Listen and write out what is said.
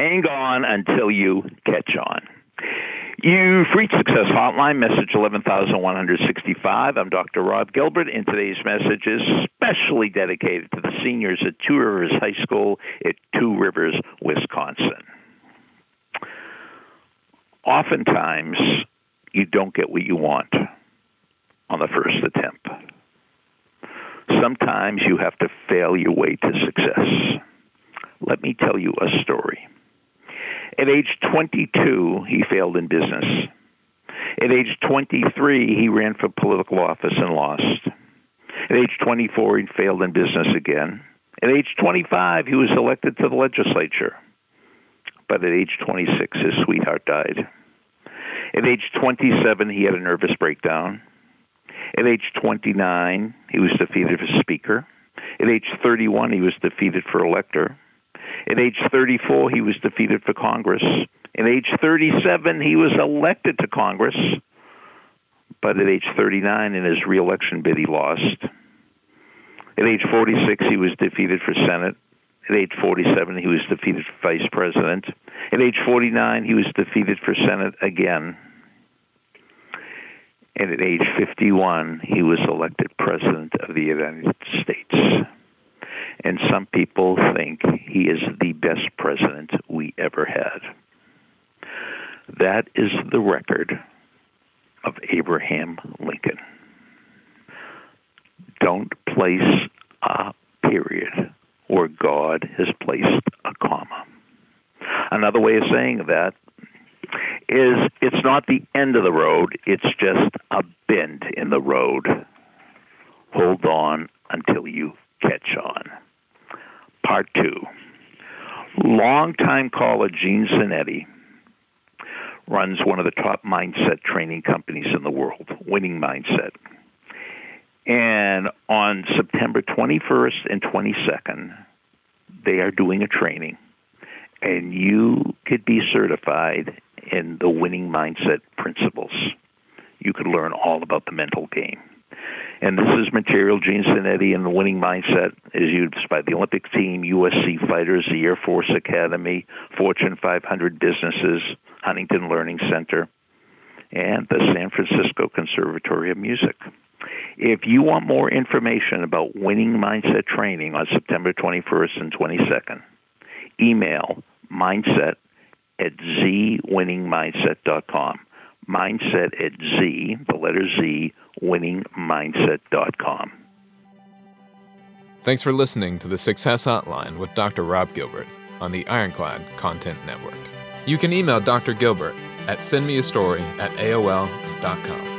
Hang on until you catch on. You've reached Success Hotline, message 11165. I'm Dr. Rob Gilbert, and today's message is specially dedicated to the seniors at Two Rivers High School at Two Rivers, Wisconsin. Oftentimes, you don't get what you want on the first attempt. Sometimes you have to fail your way to success. Let me tell you a story. At age 22, he failed in business. At age 23, he ran for political office and lost. At age 24, he failed in business again. At age 25, he was elected to the legislature. But at age 26, his sweetheart died. At age 27, he had a nervous breakdown. At age 29, he was defeated for Speaker. At age 31, he was defeated for Elector. At age 34, he was defeated for Congress. At age 37, he was elected to Congress. But at age 39, in his reelection bid, he lost. At age 46, he was defeated for Senate. At age 47, he was defeated for vice president. At age 49, he was defeated for Senate again. And at age 51, he was elected president of the United States. And some people think he is the best president we ever had. That is the record of Abraham Lincoln. Don't place a period where God has placed a comma. Another way of saying that is it's not the end of the road, it's just a bend in the road. Hold on until you catch on. Part two. Longtime caller Gene Zanetti runs one of the top mindset training companies in the world, Winning Mindset. And on September 21st and 22nd, they are doing a training, and you could be certified in the winning mindset principles. You could learn all about the mental game. And this is material Gene Zanetti and the winning mindset is used by the Olympic team, UFC fighters, the Air Force Academy, Fortune 500 businesses, Huntington Learning Center, and the San Francisco Conservatory of Music. If you want more information about winning mindset training on September 21st and 22nd, email mindset at zwinningmindset.com. Mindset at Z, the letter Z, winningmindset.com. Thanks for listening to the Success Hotline with Dr. Rob Gilbert on the Ironclad Content Network. You can email Dr. Gilbert at sendmeastory at AOL.com.